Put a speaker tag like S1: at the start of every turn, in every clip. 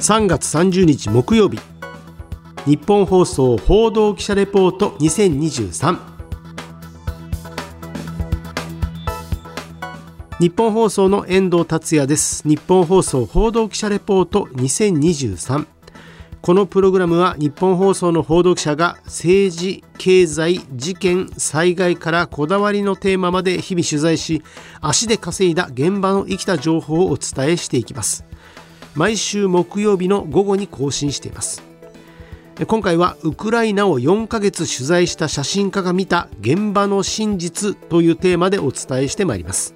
S1: 3月30日木曜日。日本放送報道記者レポート2023日本放送の遠藤達也です。日本放送報道記者レポート2023このプログラムは日本放送の報道記者が政治、経済、事件、災害からこだわりのテーマまで日々取材し足で稼いだ現場の生きた情報をお伝えしていきます。毎週木曜日の午後に更新しています。今回はウクライナを4ヶ月取材した写真家が見た現場の真実というテーマでお伝えしてまいります。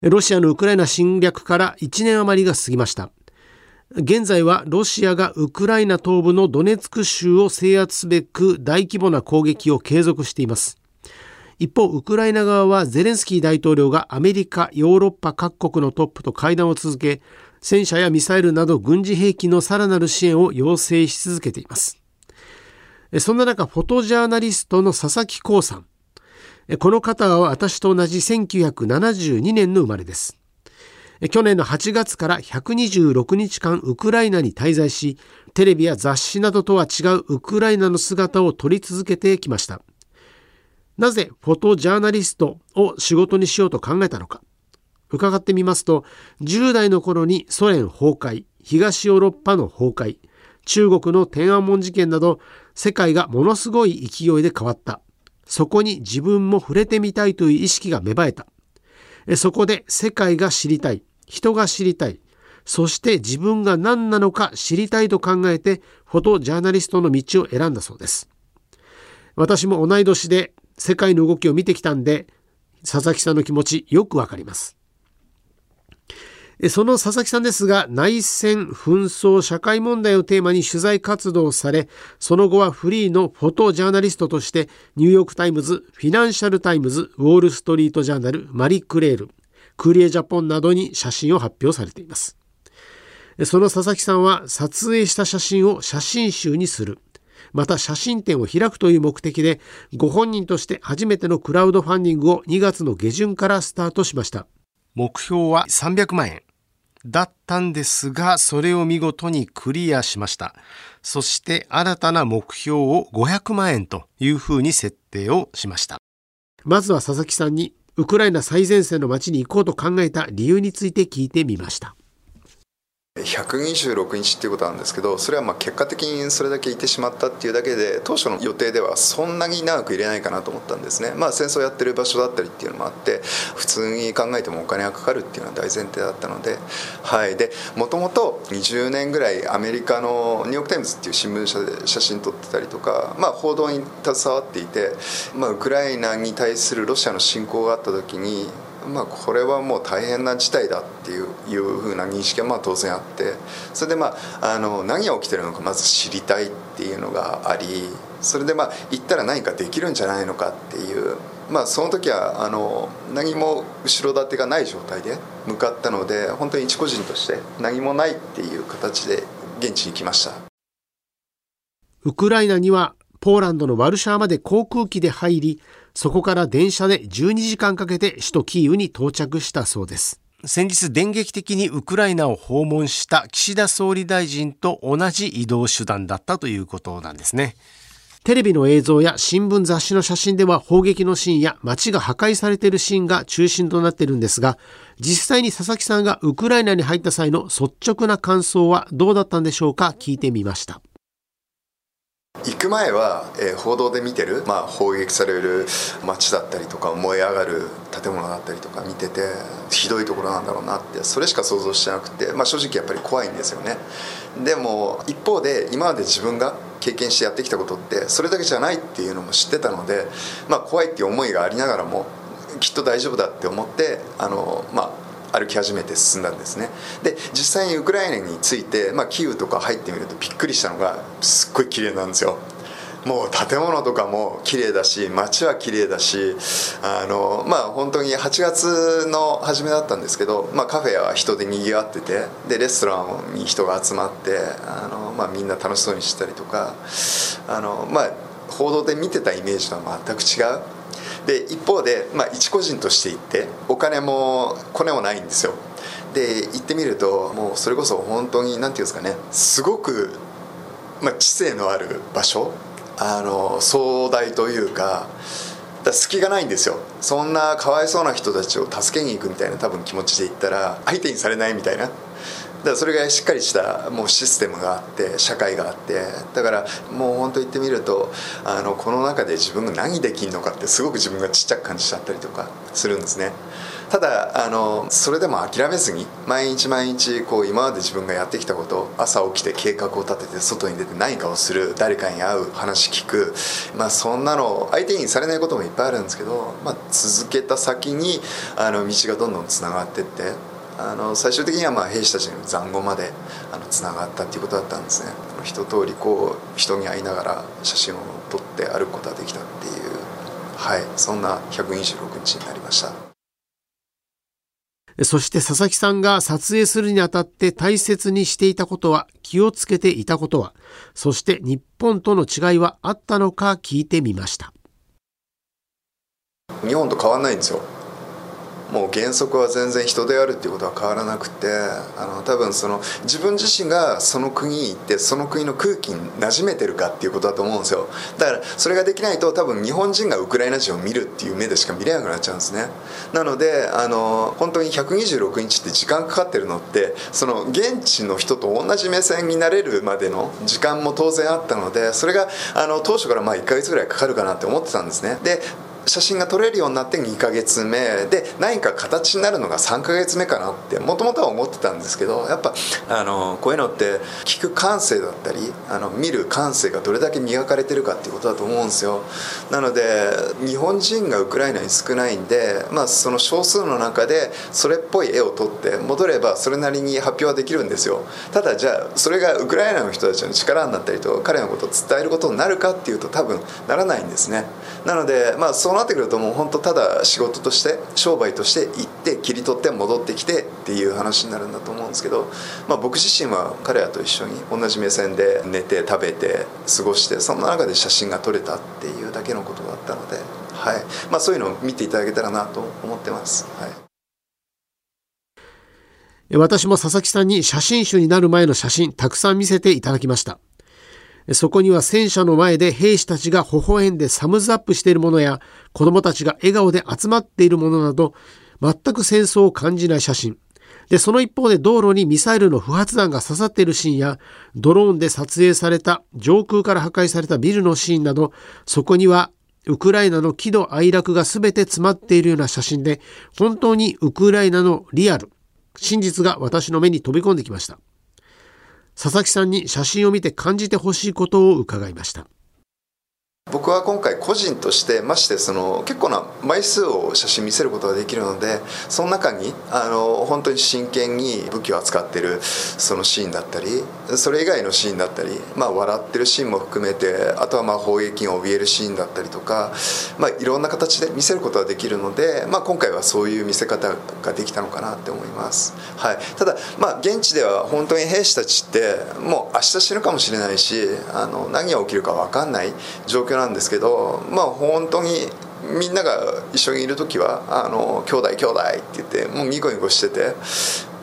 S1: ロシアのウクライナ侵略から1年余りが過ぎました。現在はロシアがウクライナ東部のドネツク州を制圧すべく大規模な攻撃を継続しています。一方ウクライナ側はゼレンスキー大統領がアメリカヨーロッパ各国のトップと会談を続け戦車やミサイルなど軍事兵器のさらなる支援を要請し続けています。そんな中フォトジャーナリストの佐々木光さん。この方は私と同じ1972年の生まれです。去年の8月から126日間ウクライナに滞在し、テレビや雑誌などとは違うウクライナの姿を撮り続けてきました。なぜフォトジャーナリストを仕事にしようと考えたのか。伺ってみますと、10代の頃にソ連崩壊、東ヨーロッパの崩壊、中国の天安門事件など、世界がものすごい勢いで変わった。そこに自分も触れてみたいという意識が芽生えた。そこで世界が知りたい。人が知りたい。そして自分が何なのか知りたいと考えてフォトジャーナリストの道を選んだそうです。私も同い年で世界の動きを見てきたんで佐々木さんの気持ちよくわかります。その佐々木さんですが内戦、紛争、社会問題をテーマに取材活動をされその後はフリーのフォトジャーナリストとしてニューヨークタイムズ、フィナンシャルタイムズ、ウォールストリートジャーナル、マリ・クレール、クーリエ・ジャポンなどに写真を発表されています。その佐々木さんは撮影した写真を写真集にする。また写真展を開くという目的でご本人として初めてのクラウドファンディングを2月の下旬からスタートしました。目標は300万円。だったんですが、それを見事にクリアしました。そして新たな目標を500万円というふうに設定をしました。まずは佐々木さんにウクライナ最前線の街に行こうと考えた理由について聞いてみました。
S2: 126日っていうことなんですけどそれはまあ結果的にそれだけいてしまったっていうだけで当初の予定ではそんなに長く入れないかなと思ったんですね。まあ戦争やってる場所だったりっていうのもあって普通に考えてもお金がかかるっていうのは大前提だったのではい。でもともと20年ぐらいアメリカのニューヨーク・タイムズっていう新聞社で写真撮ってたりとかまあ報道に携わっていてまあウクライナに対するロシアの侵攻があった時にまあ、これはもう大変な事態だっていういうふうな認識はまあ当然あってそれでまああの何が起きてるのかまず知りたいっていうのがありそれでまあ行ったら何かできるんじゃないのかっていうまあその時はあの何も後ろ盾がない状態で向かったので本当に一個人として何もないっていう形で現地に来ました。
S1: ウクライナにはポーランドのワルシャワまで航空機で入りそこから電車で12時間かけて首都キーウに到着したそうです。先日電撃的にウクライナを訪問した岸田総理大臣と同じ移動手段だったということなんですね。テレビの映像や新聞雑誌の写真では砲撃のシーンや街が破壊されているシーンが中心となっているんですが、実際に佐々木さんがウクライナに入った際の率直な感想はどうだったんでしょうか聞いてみました。
S2: 行く前は、えー、報道で見てる、まあ、砲撃される街だったりとか燃え上がる建物だったりとか見ててひどいところなんだろうなってそれしか想像してなくて、まあ、正直やっぱり怖いんですよね。でも一方で今まで自分が経験してやってきたことってそれだけじゃないっていうのも知ってたので、まあ、怖いっていう思いがありながらもきっと大丈夫だって思ってあの、まあ、歩き始めて進んだんですね。で実際にウクライナについて、まあ、キーウとか入ってみるとびっくりしたのがすっごい綺麗なんですよ。もう建物とかも綺麗だし街は綺麗だしあのまあ本当に8月の初めだったんですけど、まあ、カフェは人でにぎわっててでレストランに人が集まってあの、まあ、みんな楽しそうにしてたりとかあの、まあ、報道で見てたイメージとは全く違う。で一方で、まあ、一個人として行ってお金もコネもないんですよ。で行ってみるともうそれこそ本当に何て言うんですかねすごく、まあ、知性のある場所。あの壮大というかだ隙がないんですよ。そんなかわいそうな人たちを助けに行くみたいな多分気持ちで行ったら相手にされないみたいな。だからそれがしっかりしたもうシステムがあって社会があって。だからもう本当言ってみるとあのこの中で自分が何できんのかってすごく自分がちっちゃく感じちゃったりとかするんですね。ただあのそれでも諦めずに毎日毎日こう今まで自分がやってきたこと朝起きて計画を立てて外に出て何かをする誰かに会う話聞く、まあ、そんなの相手にされないこともいっぱいあるんですけど、まあ、続けた先にあの道がどんどんつながってってあの最終的にはまあ兵士たちの塹壕までつながったっていうことだったんですね。一通りこう人に会いながら写真を撮って歩くことができたっていうはいそんな126日になりました。
S1: そして佐々木さんが撮影するにあたって大切にしていたことは、気をつけていたことは、そして日本との違いはあったのか聞いてみました。
S2: 日本と変わんないんですよ。もう原則は全然人であるっていうことは変わらなくてあの多分その自分自身がその国に行ってその国の空気に馴染めてるかっていうことだと思うんですよ。だからそれができないと多分日本人がウクライナ人を見るっていう目でしか見れなくなっちゃうんですね。なのであの本当に126日って時間かかってるのってその現地の人と同じ目線になれるまでの時間も当然あったのでそれがあの当初からまあ1ヶ月ぐらいかかるかなって思ってたんですね。で写真が撮れるようになって2ヶ月目。で何か形になるのが3ヶ月目かなってもともとは思ってたんですけどやっぱあのこういうのって聞く感性だったりあの見る感性がどれだけ磨かれてるかっていうことだと思うんですよ。なので日本人がウクライナに少ないんで、まあ、その少数の中でそれっぽい絵を撮って戻ればそれなりに発表はできるんですよ。ただじゃあそれがウクライナの人たちの力になったりと彼のことを伝えることになるかっていうと多分ならないんですね。なのでまあそのなってくるともう本当ただ仕事として商売として行って切り取って戻ってきてっていう話になるんだと思うんですけど、まあ、僕自身は彼らと一緒に同じ目線で寝て食べて過ごしてそんな中で写真が撮れたっていうだけのことだったので、はいまあ、そういうのを見ていただけたらなと思ってます。はい
S1: 私も佐々木さんに写真集になる前の写真たくさん見せていただきました。そこには戦車の前で兵士たちが微笑んでサムズアップしているものや子供たちが笑顔で集まっているものなど全く戦争を感じない写真。で、その一方で道路にミサイルの不発弾が刺さっているシーンやドローンで撮影された上空から破壊されたビルのシーンなどそこにはウクライナの喜怒哀楽が全て詰まっているような写真で本当にウクライナのリアル、真実が私の目に飛び込んできました。佐々木さんに写真を見て感じてほしいことを伺いました。
S2: 僕は今回個人としてましてその結構な枚数を写真見せることができるのでその中にあの本当に真剣に武器を扱ってるそのシーンだったりそれ以外のシーンだったり、まあ、笑ってるシーンも含めてあとはまあ砲撃に怯えるシーンだったりとか、まあ、いろんな形で見せることができるので、まあ、今回はそういう見せ方ができたのかなって思います、はい、ただ、まあ、現地では本当に兵士たちってもう明日死ぬかもしれないしあの何が起きるか分かんない状況なんですけどまあ本当にみんなが一緒にいる時は「あの兄弟兄弟」って言ってもうニコニコしてて、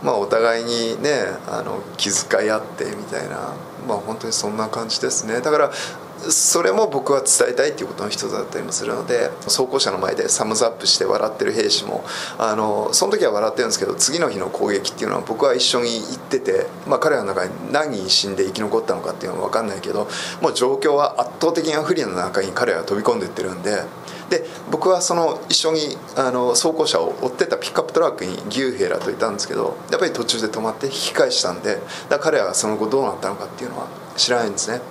S2: まあ、お互いにねあの気遣い合ってみたいな、まあ、本当にそんな感じですね。だからそれも僕は伝えたいっていうことの一つだったりもするので装甲車の前でサムズアップして笑ってる兵士もあのその時は笑ってるんですけど次の日の攻撃っていうのは僕は一緒に行ってて、まあ、彼らの中に何人死んで生き残ったのかっていうのは分かんないけどもう状況は圧倒的な不利の中に彼らは飛び込んでってるんで。で僕はその一緒にあの装甲車を追ってたピックアップトラックにギューヘイラといたんですけどやっぱり途中で止まって引き返したんでだ彼らがその後どうなったのかっていうのは知らないんですね。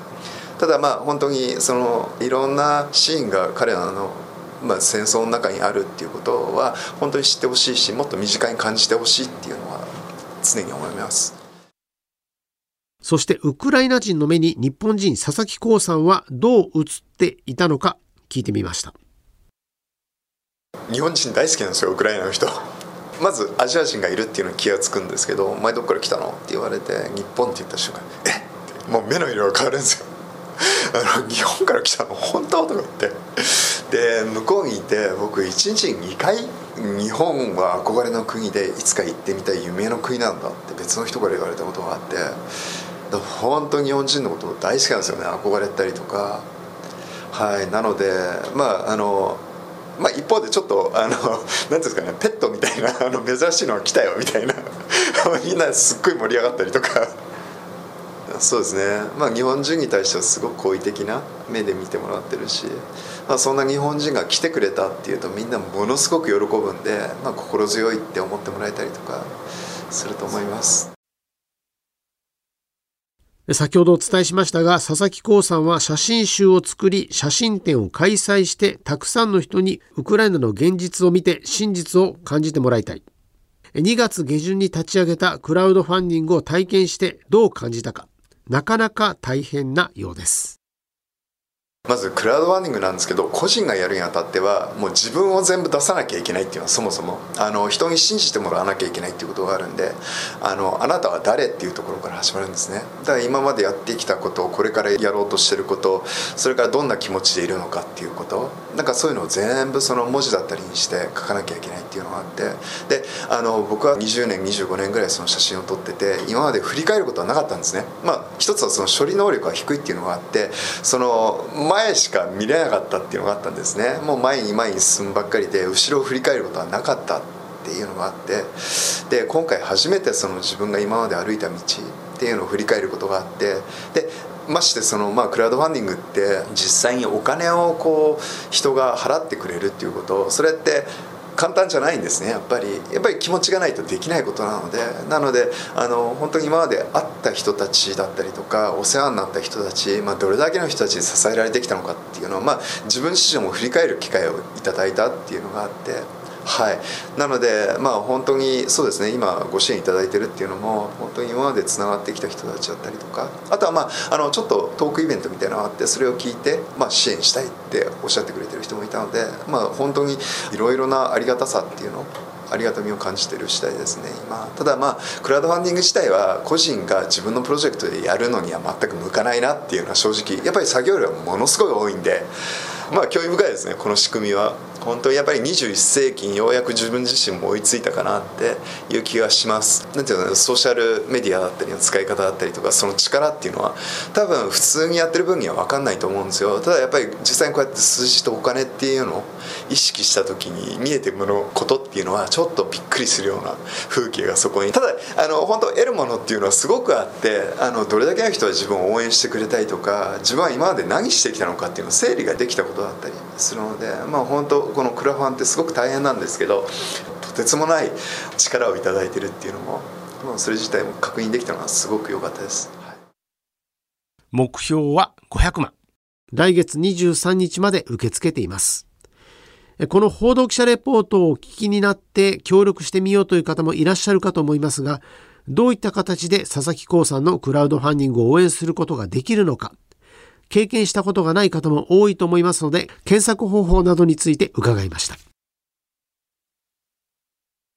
S2: ただまあ本当にそのいろんなシーンが彼らのまあ戦争の中にあるっていうことは本当に知ってほしいしもっと身近に感じてほしいっていうのは常に思います
S1: そしてウクライナ人の目に日本人佐々木浩さんはどう映っていたのか聞いてみました
S2: 日本人大好きなんですよウクライナの人 まずアジア人がいるっていうのに気が付くんですけど「お前どっから来たの?」って言われて「日本」って言った瞬間「え？っ?」もう目の色が変わるんですよ あの日本から来たの本当とか言って。で向こうにいて僕1日に2回日本は憧れの国でいつか行ってみたい夢の国なんだって別の人から言われたことがあって。本当に日本人のこと大好きなんですよね。憧れたりとか。はいなのでまああのまあ、一方でちょっとあのなんですかねペットみたいなあの珍しいのが来たよみたいな。みんなすっごい盛り上がったりとか。そうですね。まあ日本人に対してはすごく好意的な目で見てもらってるし、まあ、そんな日本人が来てくれたっていうとみんなものすごく喜ぶんで、まあ、心強いって思ってもらえたりとかすると思います。
S1: 先ほどお伝えしましたが佐々木浩さんは写真集を作り写真展を開催してたくさんの人にウクライナの現実を見て真実を感じてもらいたい。2月下旬に立ち上げたクラウドファンディングを体験してどう感じたか。なかなか大変なようです。
S2: まずクラウドファンディングなんですけど個人がやるにあたってはもう自分を全部出さなきゃいけないっていうのはそもそも。あの人に信じてもらわなきゃいけないっていうことがあるんであのあなたは誰っていうところから始まるんですね。だから今までやってきたことこれからやろうとしてることそれからどんな気持ちでいるのかっていうこと。なんかそういうのを全部その文字だったりにして書かなきゃいけないっていうのがあって。であの僕は20年25年ぐらいその写真を撮ってて今まで振り返ることはなかったんですね。まあ一つはその処理能力が低いっていうのがあってその前しか見れなかったっていうのがあったんですね。もう前に前に進むばっかりで後ろを振り返ることはなかったっていうのがあって。で今回初めてその自分が今まで歩いた道っていうのを振り返ることがあって。でましてそのまあクラウドファンディングって実際にお金をこう人が払ってくれるっていうことそれって簡単じゃないんですねやっぱりやっぱり気持ちがないとできないことなのでなのであの本当に今まで会った人たちだったりとかお世話になった人たち、まあ、どれだけの人たちに支えられてきたのかっていうのを、まあ、自分自身も振り返る機会をいただいたっていうのがあって。はい、なので、まあ、本当にそうですね。今ご支援いただいてるっていうのも本当に今までつながってきた人たちだったりとかあとは、まあ、あのちょっとトークイベントみたいなのがあってそれを聞いて、まあ、支援したいっておっしゃってくれてる人もいたので、まあ、本当にいろいろなありがたさっていうのありがたみを感じてる次第ですね今。ただまあクラウドファンディング自体は個人が自分のプロジェクトでやるのには全く向かないなっていうのは正直やっぱり作業量ものすごい多いんでまあ興味深いですねこの仕組みは。本当にやっぱり21世紀にようやく自分自身も追いついたかなっていう気がします。なんていうのソーシャルメディアだったりの使い方だったりとかその力っていうのは多分普通にやってる分には分かんないと思うんですよ。ただやっぱり実際にこうやって数字とお金っていうのを意識した時に見えてくることっていうのはちょっとびっくりするような風景がそこに。ただあの本当得るものっていうのはすごくあってあのどれだけの人は自分を応援してくれたりとか自分は今まで何してきたのかっていうのを整理ができたことだったり。するのでまあ本当このクラファンってすごく大変なんですけどとてつもない力を頂いてるっていうのも、まあ、それ自体も確認できたのはすごく良かったです、はい、
S1: 目標は500万。来月23日まで受け付けています。この報道記者レポートをお聞きになって協力してみようという方もいらっしゃるかと思いますがどういった形で佐々木浩さんのクラウドファンディングを応援することができるのか。経験したことがない方も多いと思いますので検索方法などについて伺いました。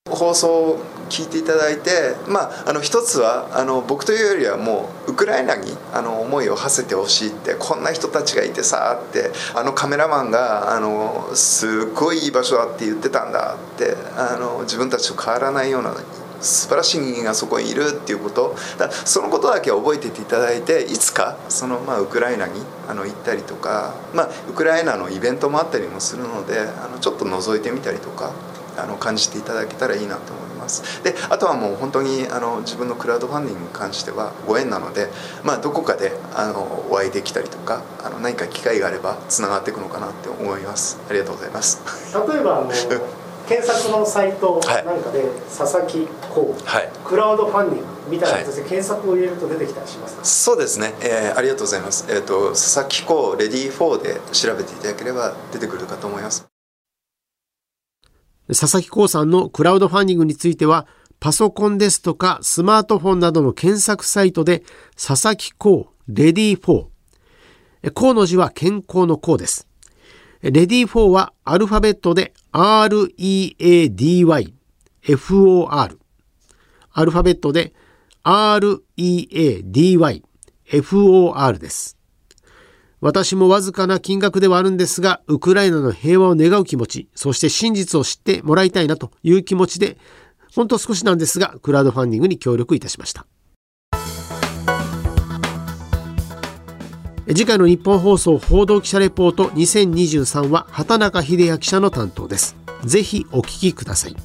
S2: 放送を聞いていただいて、まあ、あの一つはあの僕というよりはもうウクライナにあの思いを馳せてほしいってこんな人たちがいてさってあのカメラマンがあのすっごいいい場所だって言ってたんだってあの自分たちと変わらないような素晴らしい人間がそこにいるっていうこと。だそのことだけ覚えていていただいていつかその、まあ、ウクライナにあの行ったりとか、まあ、ウクライナのイベントもあったりもするのであのちょっと覗いてみたりとかあの感じていただけたらいいなと思います。であとはもう本当にあの自分のクラウドファンディングに関してはご縁なので、まあ、どこかであのお会いできたりとかあの何か機会があればつながっていくのかなって思います。ありがとうございます。
S1: 例えばあの 検索のサイトなんかで、佐々木浩、はい、クラウドファンディングみたいな形で検索を入れると出てきたりしますか、はい、
S2: そうですね、えー、ありがとうございます、えーと、佐々木浩レディー4で調べていただければ出てくるかと思います。
S1: 佐々木浩さんのクラウドファンディングについてはパソコンですとかスマートフォンなどの検索サイトで佐々木浩レディー4康の字は健康の康ですレディー4はアルファベットで READY FOR アルファベットで READY FOR です。私もわずかな金額ではあるんですが、ウクライナの平和を願う気持ち、そして真実を知ってもらいたいなという気持ちで、ほんと少しなんですが、クラウドファンディングに協力いたしました。次回の日本放送報道記者レポート2023は畑中秀也記者の担当です。ぜひお聞きください。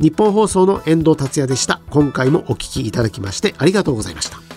S1: 日本放送の遠藤達也でした。今回もお聞きいただきましてありがとうございました。